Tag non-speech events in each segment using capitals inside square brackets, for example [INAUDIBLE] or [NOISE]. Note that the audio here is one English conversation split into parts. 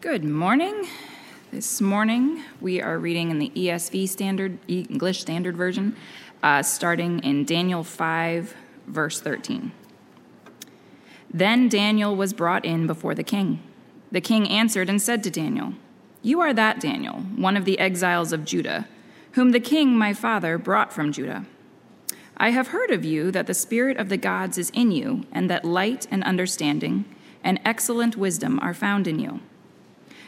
Good morning. This morning we are reading in the ESV Standard, English Standard Version, uh, starting in Daniel 5, verse 13. Then Daniel was brought in before the king. The king answered and said to Daniel, You are that Daniel, one of the exiles of Judah, whom the king my father brought from Judah. I have heard of you that the spirit of the gods is in you, and that light and understanding and excellent wisdom are found in you.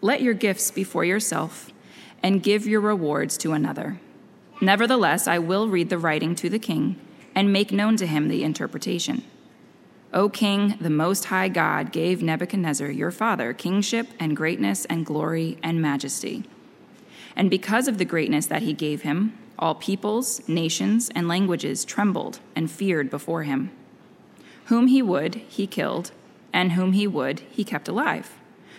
let your gifts be for yourself, and give your rewards to another. Nevertheless, I will read the writing to the king, and make known to him the interpretation. O king, the Most High God gave Nebuchadnezzar, your father, kingship and greatness and glory and majesty. And because of the greatness that he gave him, all peoples, nations, and languages trembled and feared before him. Whom he would, he killed, and whom he would, he kept alive.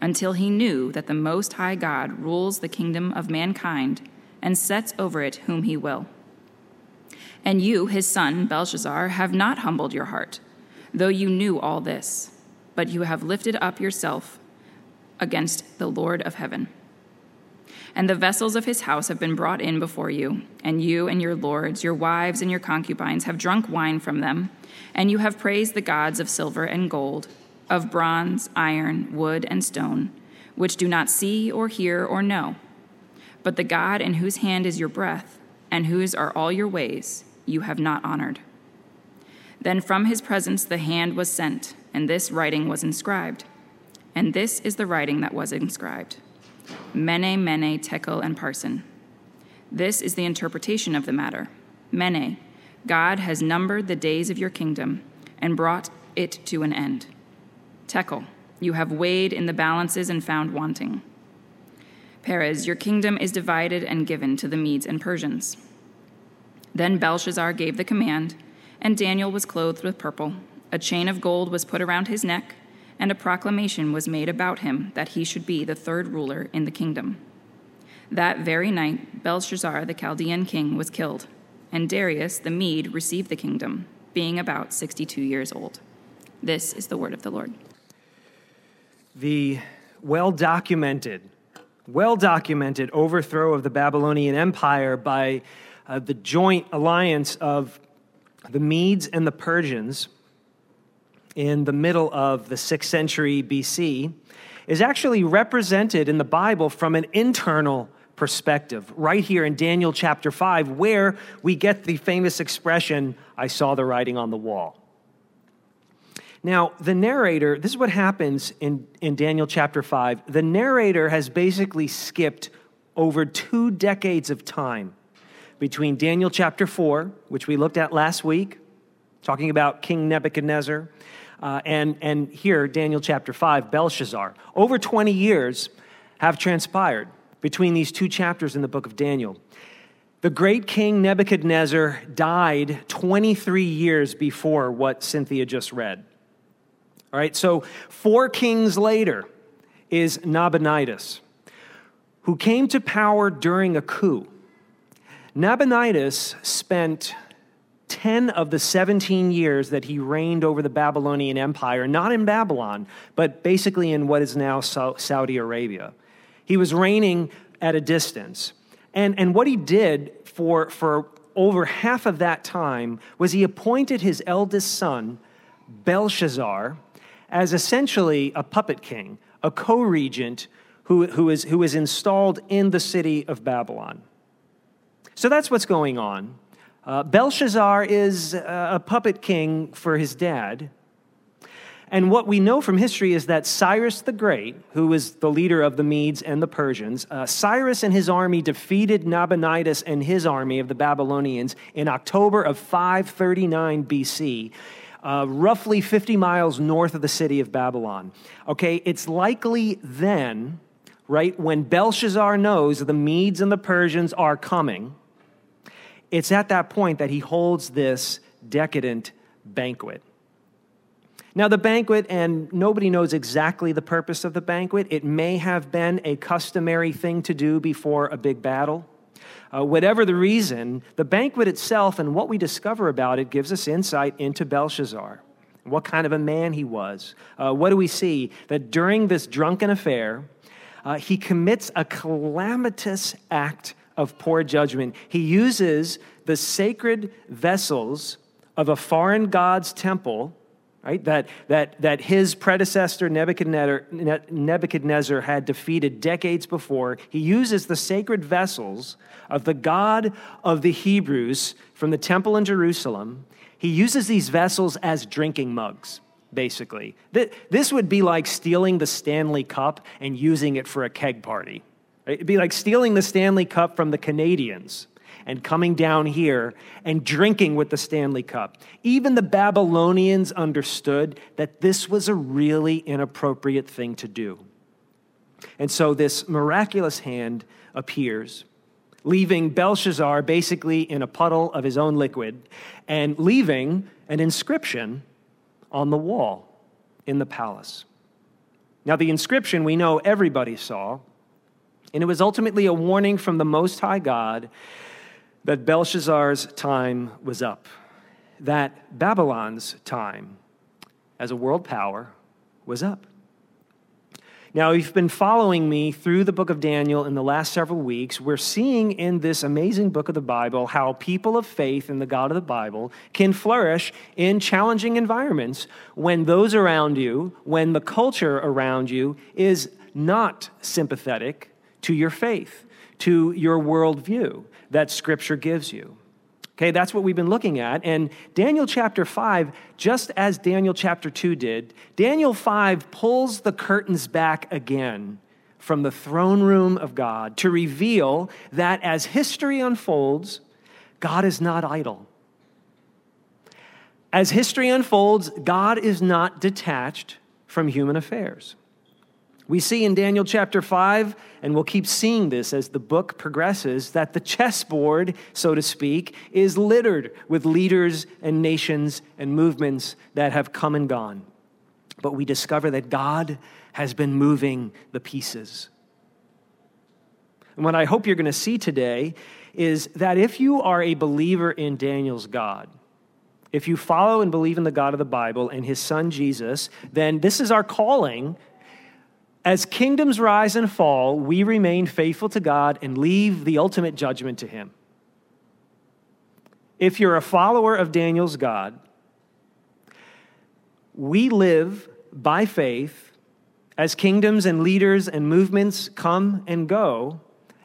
until he knew that the Most High God rules the kingdom of mankind and sets over it whom he will. And you, his son, Belshazzar, have not humbled your heart, though you knew all this, but you have lifted up yourself against the Lord of heaven. And the vessels of his house have been brought in before you, and you and your lords, your wives and your concubines have drunk wine from them, and you have praised the gods of silver and gold of bronze, iron, wood, and stone, which do not see or hear or know. But the God in whose hand is your breath, and whose are all your ways, you have not honored. Then from his presence the hand was sent, and this writing was inscribed. And this is the writing that was inscribed Mene, Mene, Tekel, and Parsin. This is the interpretation of the matter. Mene, God has numbered the days of your kingdom and brought it to an end. Tekel, you have weighed in the balances and found wanting. Peres, your kingdom is divided and given to the Medes and Persians. Then Belshazzar gave the command, and Daniel was clothed with purple. A chain of gold was put around his neck, and a proclamation was made about him that he should be the third ruler in the kingdom. That very night, Belshazzar, the Chaldean king, was killed, and Darius the Mede received the kingdom, being about 62 years old. This is the word of the Lord the well documented, well documented overthrow of the Babylonian Empire by uh, the joint alliance of the Medes and the Persians in the middle of the 6th century BC is actually represented in the Bible from an internal perspective, right here in Daniel chapter 5, where we get the famous expression, I saw the writing on the wall. Now, the narrator, this is what happens in, in Daniel chapter 5. The narrator has basically skipped over two decades of time between Daniel chapter 4, which we looked at last week, talking about King Nebuchadnezzar, uh, and, and here, Daniel chapter 5, Belshazzar. Over 20 years have transpired between these two chapters in the book of Daniel. The great king Nebuchadnezzar died 23 years before what Cynthia just read. All right, so four kings later is Nabonidus, who came to power during a coup. Nabonidus spent 10 of the 17 years that he reigned over the Babylonian Empire, not in Babylon, but basically in what is now Saudi Arabia. He was reigning at a distance. And, and what he did for, for over half of that time was he appointed his eldest son, Belshazzar, as essentially a puppet king, a co regent who, who, is, who is installed in the city of Babylon. So that's what's going on. Uh, Belshazzar is a puppet king for his dad. And what we know from history is that Cyrus the Great, who was the leader of the Medes and the Persians, uh, Cyrus and his army defeated Nabonidus and his army of the Babylonians in October of 539 BC. Uh, roughly 50 miles north of the city of Babylon. Okay, it's likely then, right, when Belshazzar knows the Medes and the Persians are coming, it's at that point that he holds this decadent banquet. Now, the banquet, and nobody knows exactly the purpose of the banquet. It may have been a customary thing to do before a big battle. Uh, whatever the reason, the banquet itself and what we discover about it gives us insight into Belshazzar, what kind of a man he was. Uh, what do we see? That during this drunken affair, uh, he commits a calamitous act of poor judgment. He uses the sacred vessels of a foreign god's temple right? That, that, that his predecessor Nebuchadnezzar, Nebuchadnezzar had defeated decades before. He uses the sacred vessels of the God of the Hebrews from the temple in Jerusalem. He uses these vessels as drinking mugs, basically. This would be like stealing the Stanley Cup and using it for a keg party. It'd be like stealing the Stanley Cup from the Canadians and coming down here and drinking with the Stanley Cup. Even the Babylonians understood that this was a really inappropriate thing to do. And so this miraculous hand appears, leaving Belshazzar basically in a puddle of his own liquid and leaving an inscription on the wall in the palace. Now, the inscription we know everybody saw, and it was ultimately a warning from the Most High God that Belshazzar's time was up, that Babylon's time as a world power was up. Now, if you've been following me through the book of Daniel in the last several weeks, we're seeing in this amazing book of the Bible how people of faith in the God of the Bible can flourish in challenging environments when those around you, when the culture around you is not sympathetic to your faith, to your worldview that Scripture gives you. Okay, that's what we've been looking at. And Daniel chapter 5, just as Daniel chapter 2 did, Daniel 5 pulls the curtains back again from the throne room of God to reveal that as history unfolds, God is not idle. As history unfolds, God is not detached from human affairs. We see in Daniel chapter 5, and we'll keep seeing this as the book progresses, that the chessboard, so to speak, is littered with leaders and nations and movements that have come and gone. But we discover that God has been moving the pieces. And what I hope you're going to see today is that if you are a believer in Daniel's God, if you follow and believe in the God of the Bible and his son Jesus, then this is our calling as kingdoms rise and fall, we remain faithful to God and leave the ultimate judgment to Him. If you're a follower of Daniel's God, we live by faith as kingdoms and leaders and movements come and go.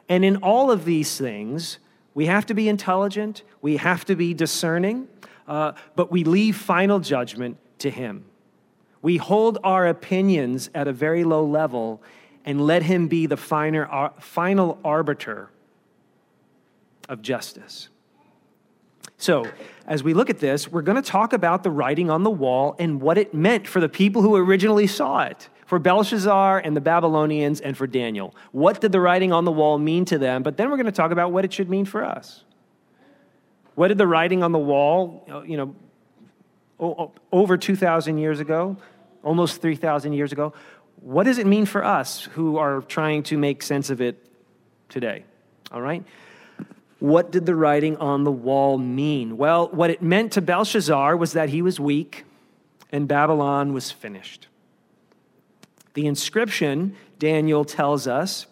And in all of these things, we have to be intelligent, we have to be discerning, uh, but we leave final judgment to Him. We hold our opinions at a very low level and let him be the finer, uh, final arbiter of justice. So, as we look at this, we're going to talk about the writing on the wall and what it meant for the people who originally saw it, for Belshazzar and the Babylonians and for Daniel. What did the writing on the wall mean to them? But then we're going to talk about what it should mean for us. What did the writing on the wall, you know, over 2,000 years ago, almost 3,000 years ago. What does it mean for us who are trying to make sense of it today? All right? What did the writing on the wall mean? Well, what it meant to Belshazzar was that he was weak and Babylon was finished. The inscription, Daniel tells us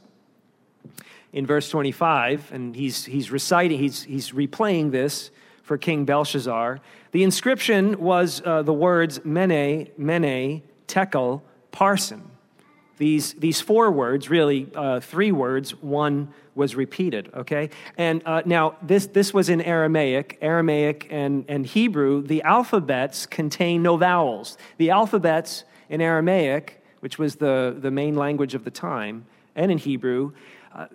in verse 25, and he's, he's reciting, he's, he's replaying this for King Belshazzar. The inscription was uh, the words Mene, Mene, Tekel, Parsin. these, these four words, really uh, three words, one was repeated, okay? And uh, now, this, this was in Aramaic. Aramaic and, and Hebrew, the alphabets contain no vowels. The alphabets in Aramaic, which was the, the main language of the time, and in Hebrew, uh,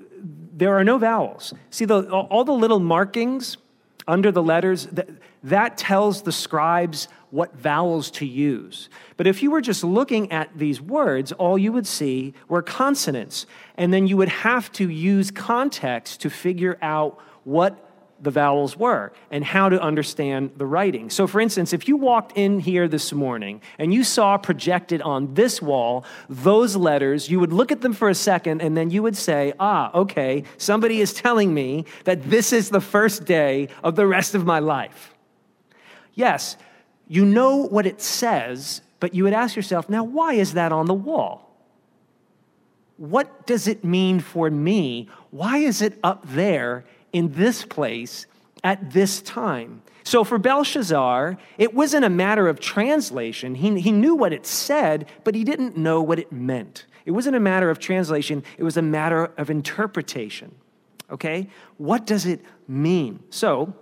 there are no vowels. See, the, all the little markings under the letters, that, that tells the scribes what vowels to use. But if you were just looking at these words, all you would see were consonants. And then you would have to use context to figure out what the vowels were and how to understand the writing. So, for instance, if you walked in here this morning and you saw projected on this wall those letters, you would look at them for a second and then you would say, ah, okay, somebody is telling me that this is the first day of the rest of my life. Yes, you know what it says, but you would ask yourself, now, why is that on the wall? What does it mean for me? Why is it up there in this place at this time. So for Belshazzar, it wasn't a matter of translation. He, he knew what it said, but he didn't know what it meant. It wasn't a matter of translation, it was a matter of interpretation. Okay? What does it mean? So,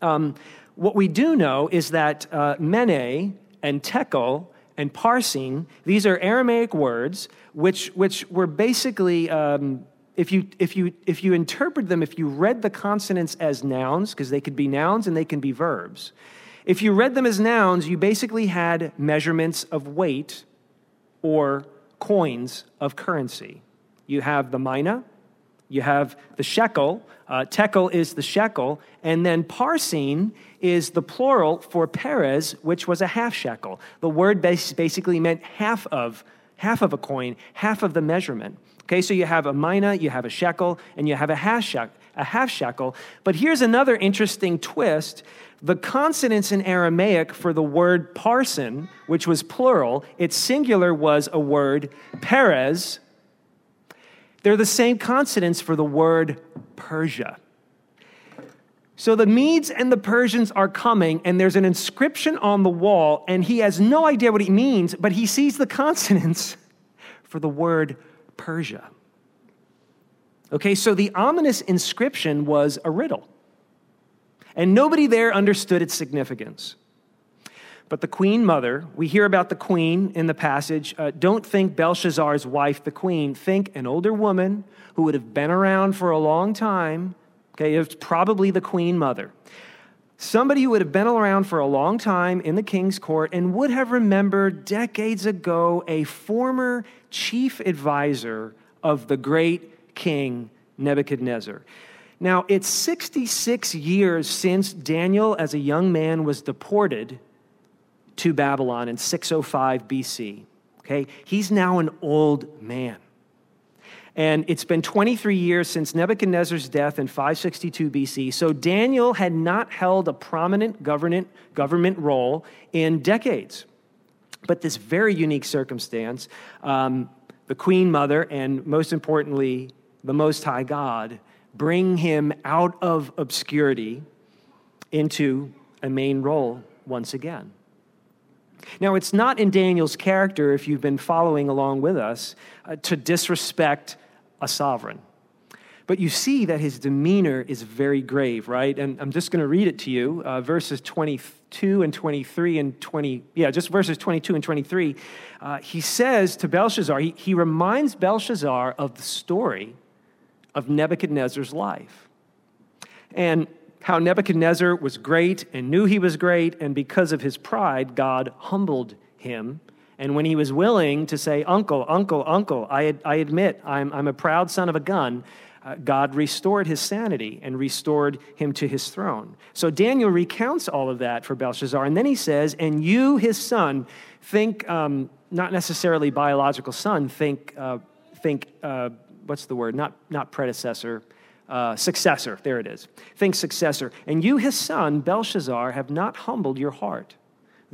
um, what we do know is that uh, mene and tekel and parsin, these are Aramaic words which, which were basically um, if you, if, you, if you interpret them, if you read the consonants as nouns, because they could be nouns and they can be verbs, if you read them as nouns, you basically had measurements of weight or coins of currency. You have the mina, you have the shekel, uh, tekel is the shekel, and then parsin is the plural for peres, which was a half shekel. The word basically meant half of, half of a coin, half of the measurement. Okay, so you have a mina, you have a shekel, and you have a half shekel. A half shekel. But here's another interesting twist. The consonants in Aramaic for the word parsin, which was plural, its singular was a word peres. They're the same consonants for the word Persia. So the Medes and the Persians are coming, and there's an inscription on the wall, and he has no idea what it means, but he sees the consonants [LAUGHS] for the word Persia. Okay, so the ominous inscription was a riddle, and nobody there understood its significance. But the queen mother, we hear about the queen in the passage. Uh, don't think Belshazzar's wife, the queen. Think an older woman who would have been around for a long time. Okay, it's probably the queen mother. Somebody who would have been around for a long time in the king's court and would have remembered decades ago a former chief advisor of the great king Nebuchadnezzar. Now, it's 66 years since Daniel, as a young man, was deported to Babylon in 605 BC. Okay? He's now an old man. And it's been 23 years since Nebuchadnezzar's death in 562 BC. So Daniel had not held a prominent government, government role in decades. But this very unique circumstance, um, the Queen Mother, and most importantly, the Most High God, bring him out of obscurity into a main role once again. Now, it's not in Daniel's character, if you've been following along with us, uh, to disrespect a sovereign. But you see that his demeanor is very grave, right? And I'm just going to read it to you uh, verses 22 and 23 and 20, yeah, just verses 22 and 23. Uh, he says to Belshazzar, he, he reminds Belshazzar of the story of Nebuchadnezzar's life. And how Nebuchadnezzar was great and knew he was great, and because of his pride, God humbled him and when he was willing to say, Uncle, Uncle, Uncle, I, I admit I'm, I'm a proud son of a gun, uh, God restored his sanity and restored him to his throne. So Daniel recounts all of that for Belshazzar. And then he says, And you, his son, think, um, not necessarily biological son, think, uh, think uh, what's the word? Not, not predecessor. Uh, successor, there it is. Think successor. And you, his son, Belshazzar, have not humbled your heart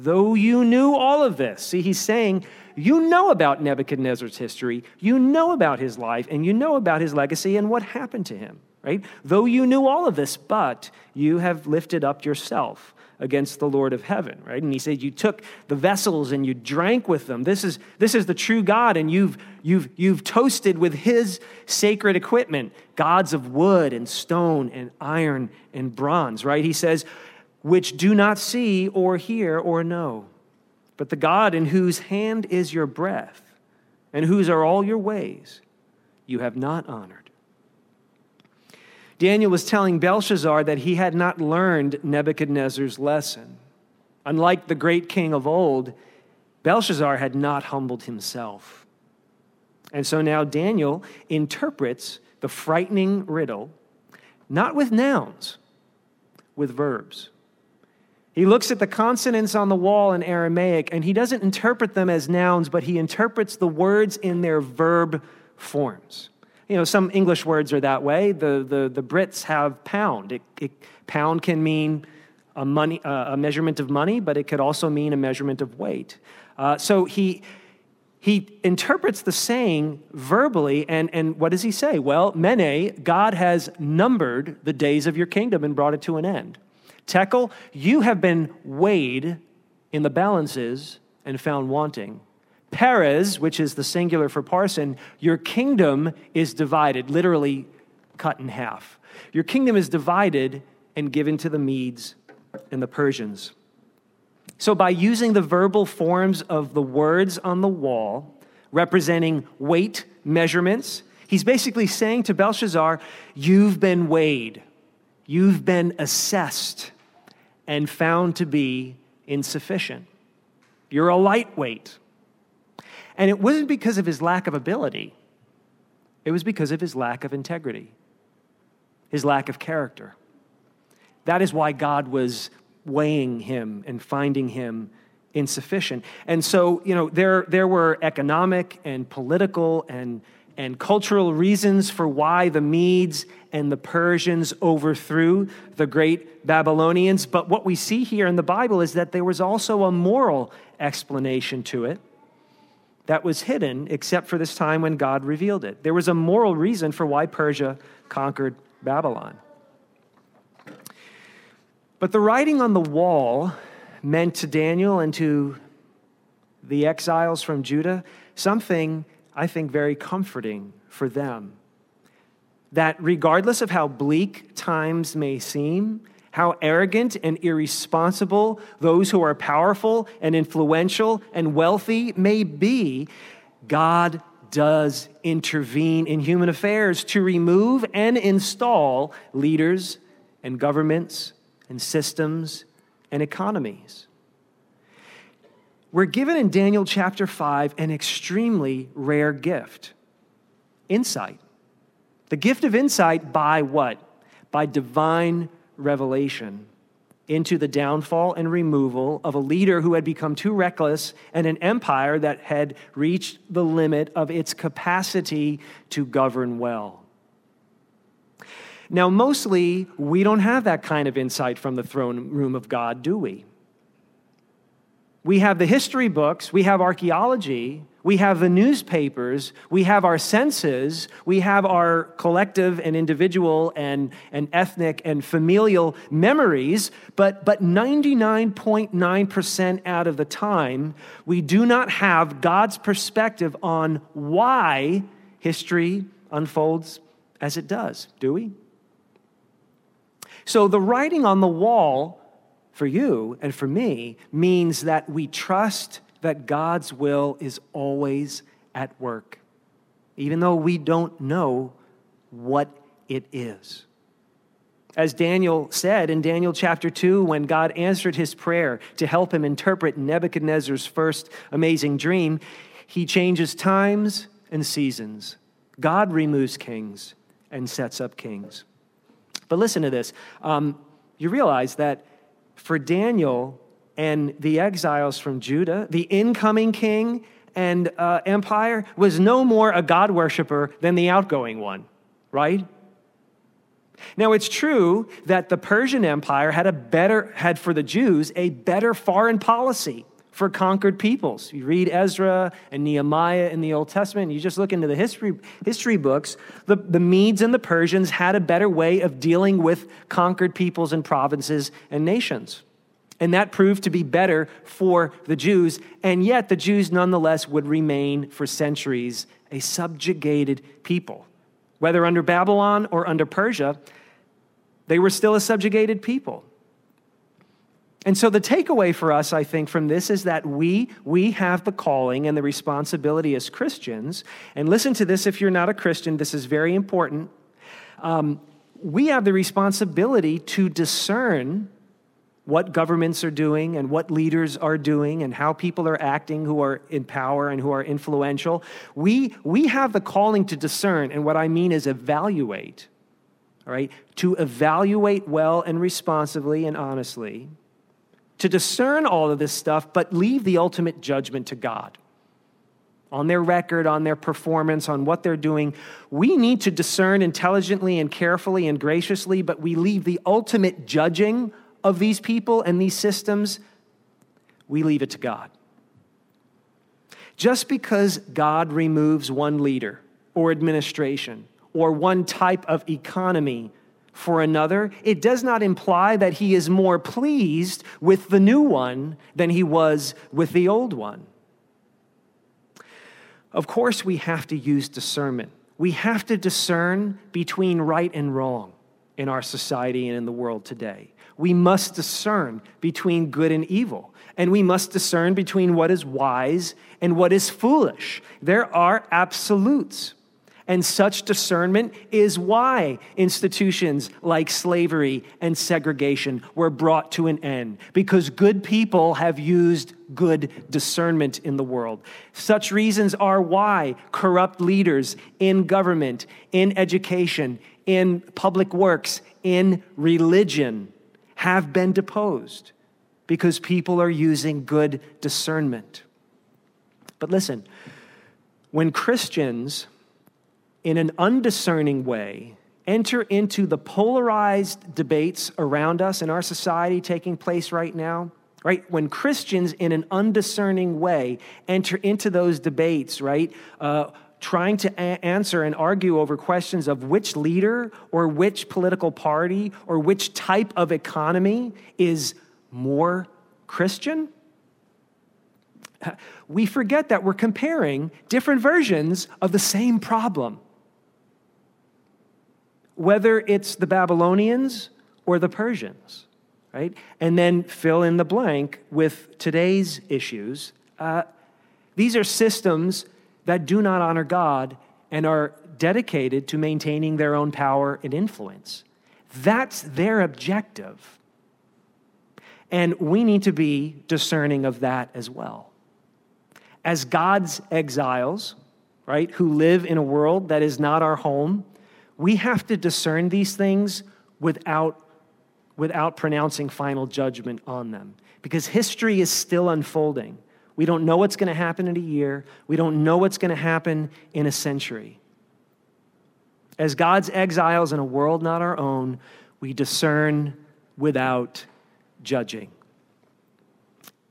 though you knew all of this. See, he's saying, you know about Nebuchadnezzar's history, you know about his life, and you know about his legacy and what happened to him, right? Though you knew all of this, but you have lifted up yourself against the Lord of heaven, right? And he said, You took the vessels and you drank with them. This is, this is the true God, and you've, you've, you've toasted with his sacred equipment, gods of wood and stone and iron and bronze, right? He says, which do not see or hear or know, but the God in whose hand is your breath and whose are all your ways, you have not honored. Daniel was telling Belshazzar that he had not learned Nebuchadnezzar's lesson. Unlike the great king of old, Belshazzar had not humbled himself. And so now Daniel interprets the frightening riddle not with nouns, with verbs. He looks at the consonants on the wall in Aramaic and he doesn't interpret them as nouns, but he interprets the words in their verb forms. You know, some English words are that way. The, the, the Brits have pound. It, it, pound can mean a, money, uh, a measurement of money, but it could also mean a measurement of weight. Uh, so he, he interprets the saying verbally, and, and what does he say? Well, Mene, God has numbered the days of your kingdom and brought it to an end. Tekel, you have been weighed in the balances and found wanting. Peres, which is the singular for parsin, your kingdom is divided, literally cut in half. Your kingdom is divided and given to the Medes and the Persians. So, by using the verbal forms of the words on the wall, representing weight measurements, he's basically saying to Belshazzar, You've been weighed. You've been assessed and found to be insufficient. You're a lightweight. And it wasn't because of his lack of ability, it was because of his lack of integrity, his lack of character. That is why God was weighing him and finding him insufficient. And so, you know, there, there were economic and political and and cultural reasons for why the Medes and the Persians overthrew the great Babylonians. But what we see here in the Bible is that there was also a moral explanation to it that was hidden, except for this time when God revealed it. There was a moral reason for why Persia conquered Babylon. But the writing on the wall meant to Daniel and to the exiles from Judah something I think, very comforting for them. That regardless of how bleak times may seem, how arrogant and irresponsible those who are powerful and influential and wealthy may be, God does intervene in human affairs to remove and install leaders and governments and systems and economies. We're given in Daniel chapter 5 an extremely rare gift insight. The gift of insight by what? By divine revelation into the downfall and removal of a leader who had become too reckless and an empire that had reached the limit of its capacity to govern well. Now, mostly, we don't have that kind of insight from the throne room of God, do we? We have the history books, we have archaeology, we have the newspapers, we have our senses, we have our collective and individual and, and ethnic and familial memories, but, but 99.9% out of the time, we do not have God's perspective on why history unfolds as it does, do we? So the writing on the wall for you and for me means that we trust that God's will is always at work, even though we don't know what it is. As Daniel said in Daniel chapter 2, when God answered his prayer to help him interpret Nebuchadnezzar's first amazing dream, he changes times and seasons. God removes kings and sets up kings. But listen to this. Um, you realize that for Daniel and the exiles from Judah, the incoming king and uh, empire was no more a God worshiper than the outgoing one, right? Now, it's true that the Persian Empire had a better, had for the Jews, a better foreign policy for conquered peoples. You read Ezra and Nehemiah in the Old Testament, and you just look into the history, history books, the, the Medes and the Persians had a better way of dealing with conquered peoples and provinces and nations. And that proved to be better for the Jews, and yet the Jews nonetheless would remain for centuries a subjugated people. Whether under Babylon or under Persia, they were still a subjugated people. And so the takeaway for us, I think, from this is that we, we have the calling and the responsibility as Christians. And listen to this if you're not a Christian, this is very important. Um, we have the responsibility to discern what governments are doing and what leaders are doing and how people are acting who are in power and who are influential. We, we have the calling to discern, and what I mean is evaluate, all right? To evaluate well and responsibly and honestly to discern all of this stuff, but leave the ultimate judgment to God. On their record, on their performance, on what they're doing. We need to discern intelligently and carefully and graciously, but we leave the ultimate judging of these people and these systems, we leave it to God. Just because God removes one leader or administration or one type of economy for another, it does not imply that he is more pleased with the new one than he was with the old one. Of course, we have to use discernment. We have to discern between right and wrong in our society and in the world today. We must discern between good and evil, and we must discern between what is wise and what is foolish. There are absolutes. And such discernment is why institutions like slavery and segregation were brought to an end, because good people have used good discernment in the world. Such reasons are why corrupt leaders in government, in education, in public works, in religion have been deposed, because people are using good discernment. But listen, when Christians in an undiscerning way, enter into the polarized debates around us in our society taking place right now, right? When Christians, in an undiscerning way, enter into those debates, right? Uh, trying to a- answer and argue over questions of which leader or which political party or which type of economy is more Christian, we forget that we're comparing different versions of the same problem whether it's the Babylonians or the Persians, right? And then fill in the blank with today's issues. Uh, these are systems that do not honor God and are dedicated to maintaining their own power and influence. That's their objective. And we need to be discerning of that as well. As God's exiles, right, who live in a world that is not our home, we have to discern these things without, without pronouncing final judgment on them because history is still unfolding. We don't know what's going to happen in a year, we don't know what's going to happen in a century. As God's exiles in a world not our own, we discern without judging.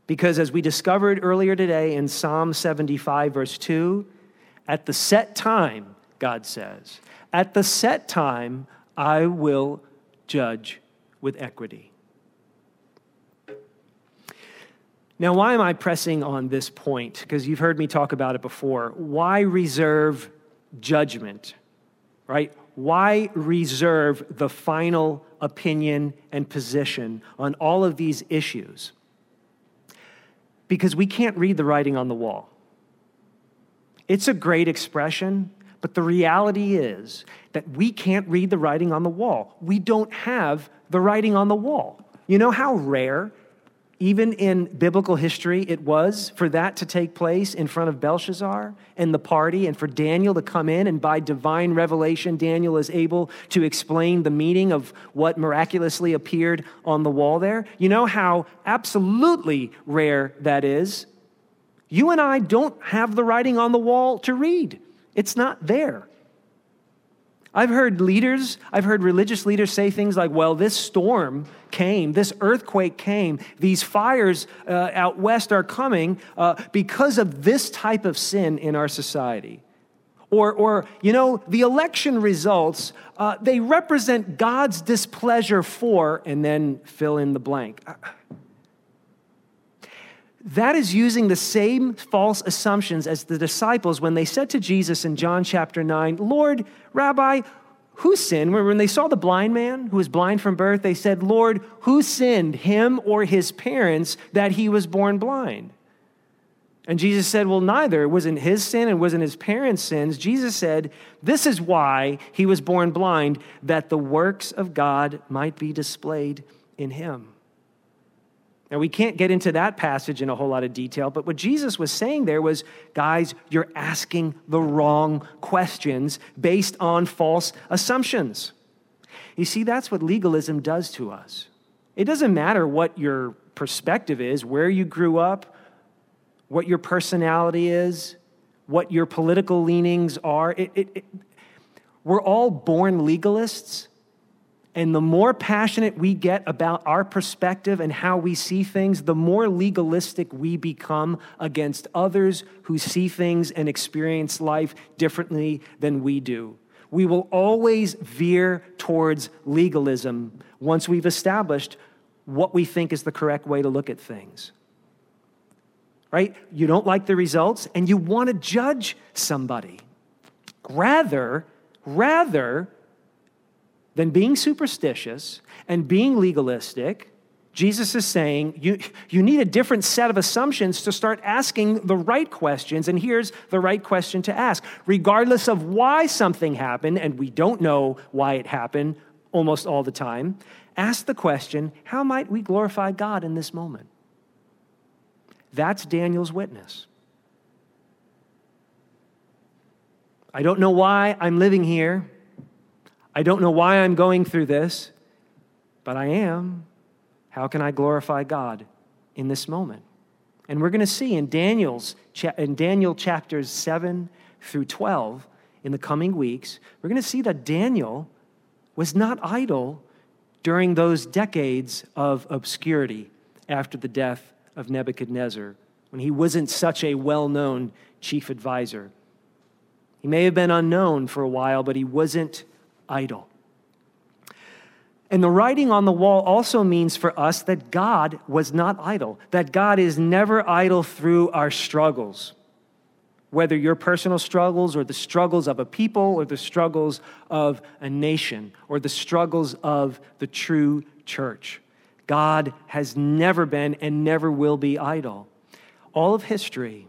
Because as we discovered earlier today in Psalm 75, verse 2, at the set time, God says, at the set time, I will judge with equity. Now, why am I pressing on this point? Because you've heard me talk about it before. Why reserve judgment, right? Why reserve the final opinion and position on all of these issues? Because we can't read the writing on the wall. It's a great expression, but the reality is that we can't read the writing on the wall. We don't have the writing on the wall. You know how rare, even in biblical history, it was for that to take place in front of Belshazzar and the party, and for Daniel to come in, and by divine revelation, Daniel is able to explain the meaning of what miraculously appeared on the wall there? You know how absolutely rare that is? You and I don't have the writing on the wall to read. It's not there. I've heard leaders, I've heard religious leaders say things like, well, this storm came, this earthquake came, these fires uh, out west are coming uh, because of this type of sin in our society. Or, or you know, the election results, uh, they represent God's displeasure for, and then fill in the blank. That is using the same false assumptions as the disciples when they said to Jesus in John chapter 9, Lord, Rabbi, who sinned? When they saw the blind man who was blind from birth, they said, Lord, who sinned, him or his parents, that he was born blind? And Jesus said, Well, neither. It wasn't his sin and wasn't his parents' sins. Jesus said, This is why he was born blind, that the works of God might be displayed in him. Now, we can't get into that passage in a whole lot of detail, but what Jesus was saying there was guys, you're asking the wrong questions based on false assumptions. You see, that's what legalism does to us. It doesn't matter what your perspective is, where you grew up, what your personality is, what your political leanings are. It, it, it, we're all born legalists and the more passionate we get about our perspective and how we see things, the more legalistic we become against others who see things and experience life differently than we do. We will always veer towards legalism once we've established what we think is the correct way to look at things. Right? You don't like the results and you want to judge somebody. Rather, rather, than being superstitious and being legalistic, Jesus is saying you, you need a different set of assumptions to start asking the right questions. And here's the right question to ask. Regardless of why something happened, and we don't know why it happened almost all the time, ask the question how might we glorify God in this moment? That's Daniel's witness. I don't know why I'm living here. I don't know why I'm going through this, but I am. How can I glorify God in this moment? And we're going to see in Daniel's in Daniel chapters 7 through 12 in the coming weeks, we're going to see that Daniel was not idle during those decades of obscurity after the death of Nebuchadnezzar, when he wasn't such a well known chief advisor. He may have been unknown for a while, but he wasn't idle. And the writing on the wall also means for us that God was not idle, that God is never idle through our struggles. Whether your personal struggles or the struggles of a people or the struggles of a nation or the struggles of the true church. God has never been and never will be idle. All of history,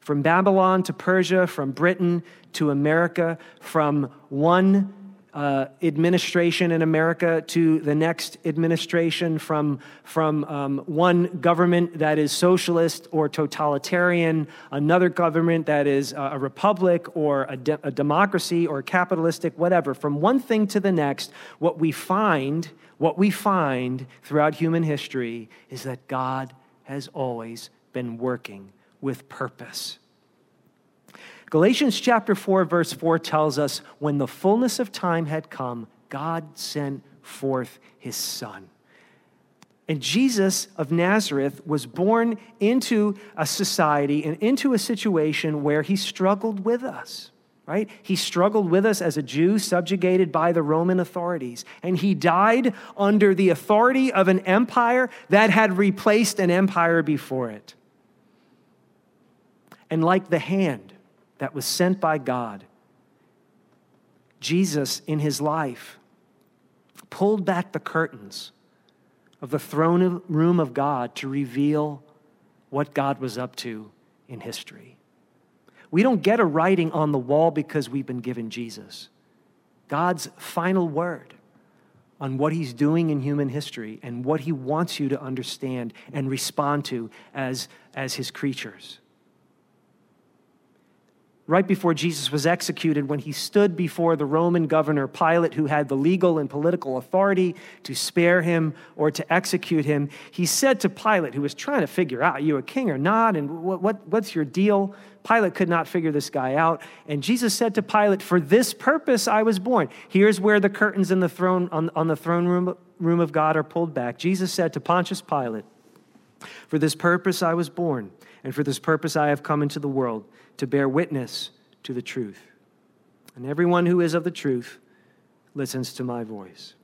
from Babylon to Persia, from Britain to America, from one uh, administration in America to the next administration, from, from um, one government that is socialist or totalitarian, another government that is uh, a republic or a, de- a democracy or capitalistic, whatever. From one thing to the next, what we find, what we find throughout human history is that God has always been working with purpose. Galatians chapter 4, verse 4 tells us when the fullness of time had come, God sent forth his son. And Jesus of Nazareth was born into a society and into a situation where he struggled with us, right? He struggled with us as a Jew subjugated by the Roman authorities. And he died under the authority of an empire that had replaced an empire before it. And like the hand that was sent by God, Jesus in his life pulled back the curtains of the throne room of God to reveal what God was up to in history. We don't get a writing on the wall because we've been given Jesus. God's final word on what he's doing in human history and what he wants you to understand and respond to as, as his creatures. Right before Jesus was executed, when he stood before the Roman governor Pilate, who had the legal and political authority to spare him or to execute him, he said to Pilate, who was trying to figure out, Are you a king or not? And what, what, what's your deal? Pilate could not figure this guy out. And Jesus said to Pilate, For this purpose I was born. Here's where the curtains in the throne, on, on the throne room, room of God are pulled back. Jesus said to Pontius Pilate, For this purpose I was born, and for this purpose I have come into the world to bear witness to the truth. And everyone who is of the truth listens to my voice.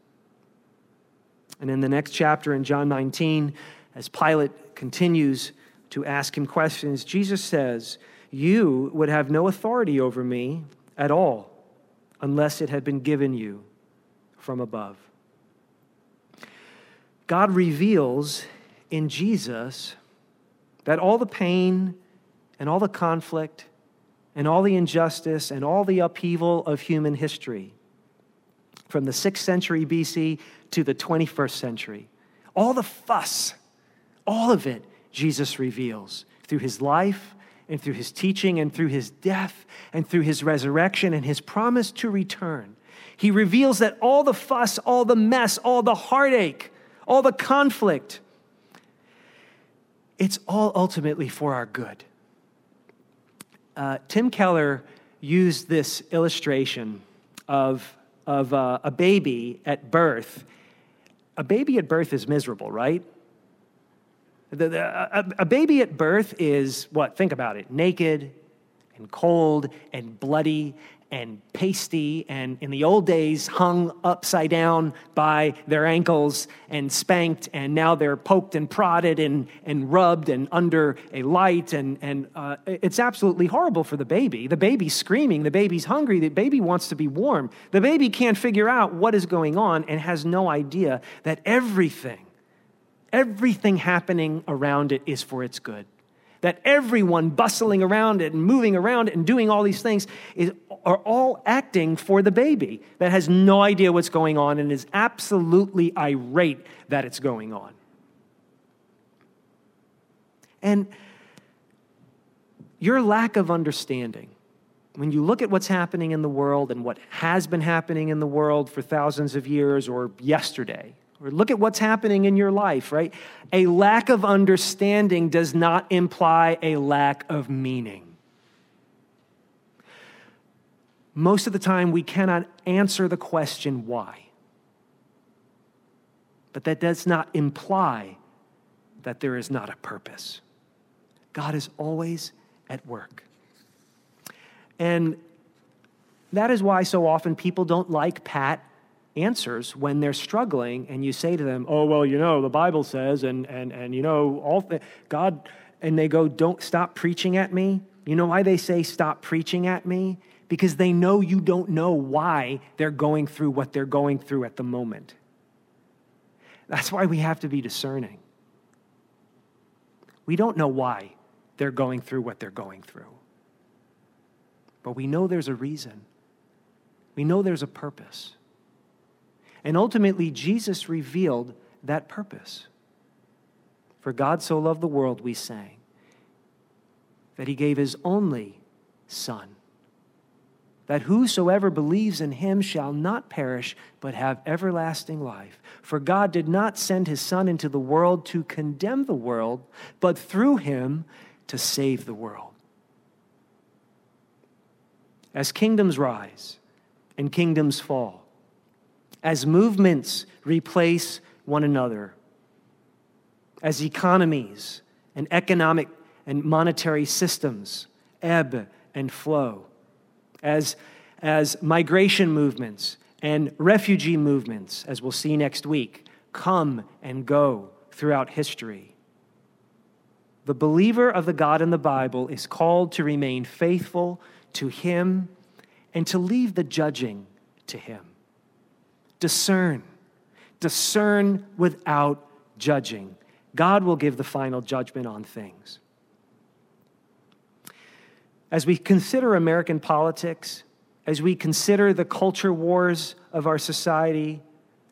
And in the next chapter, in John 19, as Pilate continues to ask him questions, Jesus says, You would have no authority over me at all unless it had been given you from above. God reveals in Jesus that all the pain and all the conflict and all the injustice and all the upheaval of human history from the 6th century BC to the 21st century, all the fuss, all of it, Jesus reveals through his life and through his teaching and through his death and through his resurrection and his promise to return. He reveals that all the fuss, all the mess, all the heartache, all the conflict, it's all ultimately for our good. Uh, Tim Keller used this illustration of, of uh, a baby at birth. A baby at birth is miserable, right? The, the, a, a baby at birth is what? Think about it naked and cold and bloody and pasty, and in the old days, hung upside down by their ankles and spanked, and now they're poked and prodded and, and rubbed and under a light. And, and uh, it's absolutely horrible for the baby. The baby's screaming, the baby's hungry, the baby wants to be warm. The baby can't figure out what is going on and has no idea that everything, everything happening around it is for its good that everyone bustling around it and moving around it and doing all these things is, are all acting for the baby that has no idea what's going on and is absolutely irate that it's going on. And your lack of understanding, when you look at what's happening in the world and what has been happening in the world for thousands of years or yesterday, or look at what's happening in your life, right? A lack of understanding does not imply a lack of meaning. Most of the time, we cannot answer the question why. But that does not imply that there is not a purpose. God is always at work. And that is why so often people don't like pat answers when they're struggling and you say to them, oh, well, you know, the Bible says, and, and, and you know, all th- God, and they go, don't stop preaching at me. You know why they say stop preaching at me? Because they know you don't know why they're going through what they're going through at the moment. That's why we have to be discerning. We don't know why they're going through what they're going through. But we know there's a reason. We know there's a purpose. And ultimately, Jesus revealed that purpose. For God so loved the world, we sang, that he gave his only Son, that whosoever believes in him shall not perish, but have everlasting life. For God did not send his Son into the world to condemn the world, but through him to save the world. As kingdoms rise and kingdoms fall, as movements replace one another, as economies and economic and monetary systems ebb and flow, as, as migration movements and refugee movements, as we'll see next week, come and go throughout history. The believer of the God in the Bible is called to remain faithful to Him and to leave the judging to Him. Discern. Discern without judging. God will give the final judgment on things. As we consider American politics, as we consider the culture wars of our society,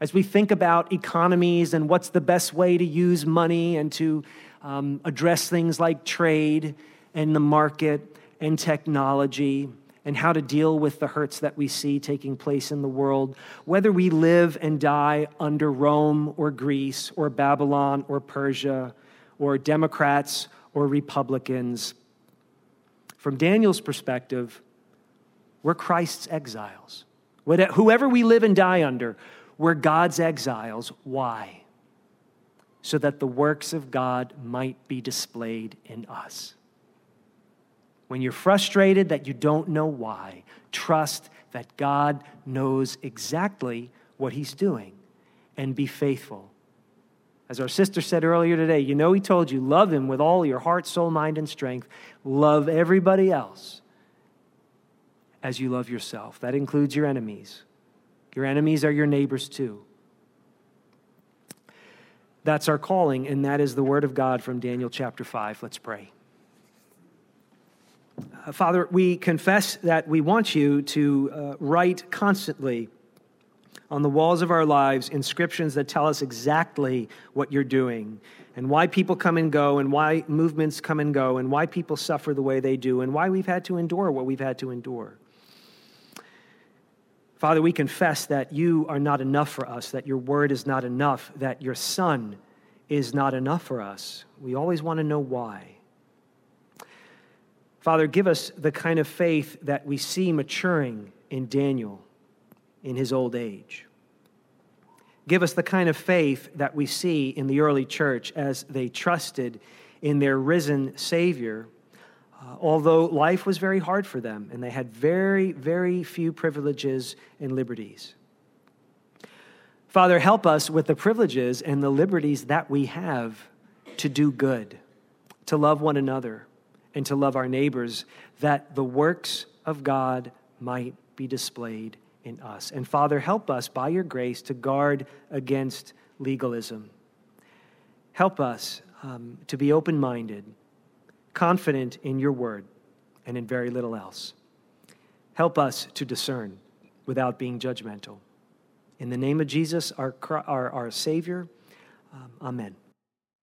as we think about economies and what's the best way to use money and to um, address things like trade and the market and technology and how to deal with the hurts that we see taking place in the world, whether we live and die under Rome or Greece or Babylon or Persia or Democrats or Republicans. From Daniel's perspective, we're Christ's exiles. Whoever we live and die under, we're God's exiles. Why? So that the works of God might be displayed in us. When you're frustrated that you don't know why, trust that God knows exactly what He's doing and be faithful. As our sister said earlier today, you know He told you, love Him with all your heart, soul, mind, and strength. Love everybody else as you love yourself. That includes your enemies. Your enemies are your neighbors too. That's our calling, and that is the word of God from Daniel chapter 5. Let's pray. Uh, Father, we confess that we want you to uh, write constantly on the walls of our lives inscriptions that tell us exactly what you're doing and why people come and go and why movements come and go and why people suffer the way they do and why we've had to endure what we've had to endure. Father, we confess that you are not enough for us, that your word is not enough, that your son is not enough for us. We always want to know why. Father, give us the kind of faith that we see maturing in Daniel in his old age. Give us the kind of faith that we see in the early church as they trusted in their risen Savior, uh, although life was very hard for them and they had very, very few privileges and liberties. Father, help us with the privileges and the liberties that we have to do good, to love one another and to love our neighbors, that the works of God might be displayed in us. And Father, help us by your grace to guard against legalism. Help us um, to be open minded, confident in your word, and in very little else. Help us to discern without being judgmental. In the name of Jesus, our, our, our Savior, um, amen.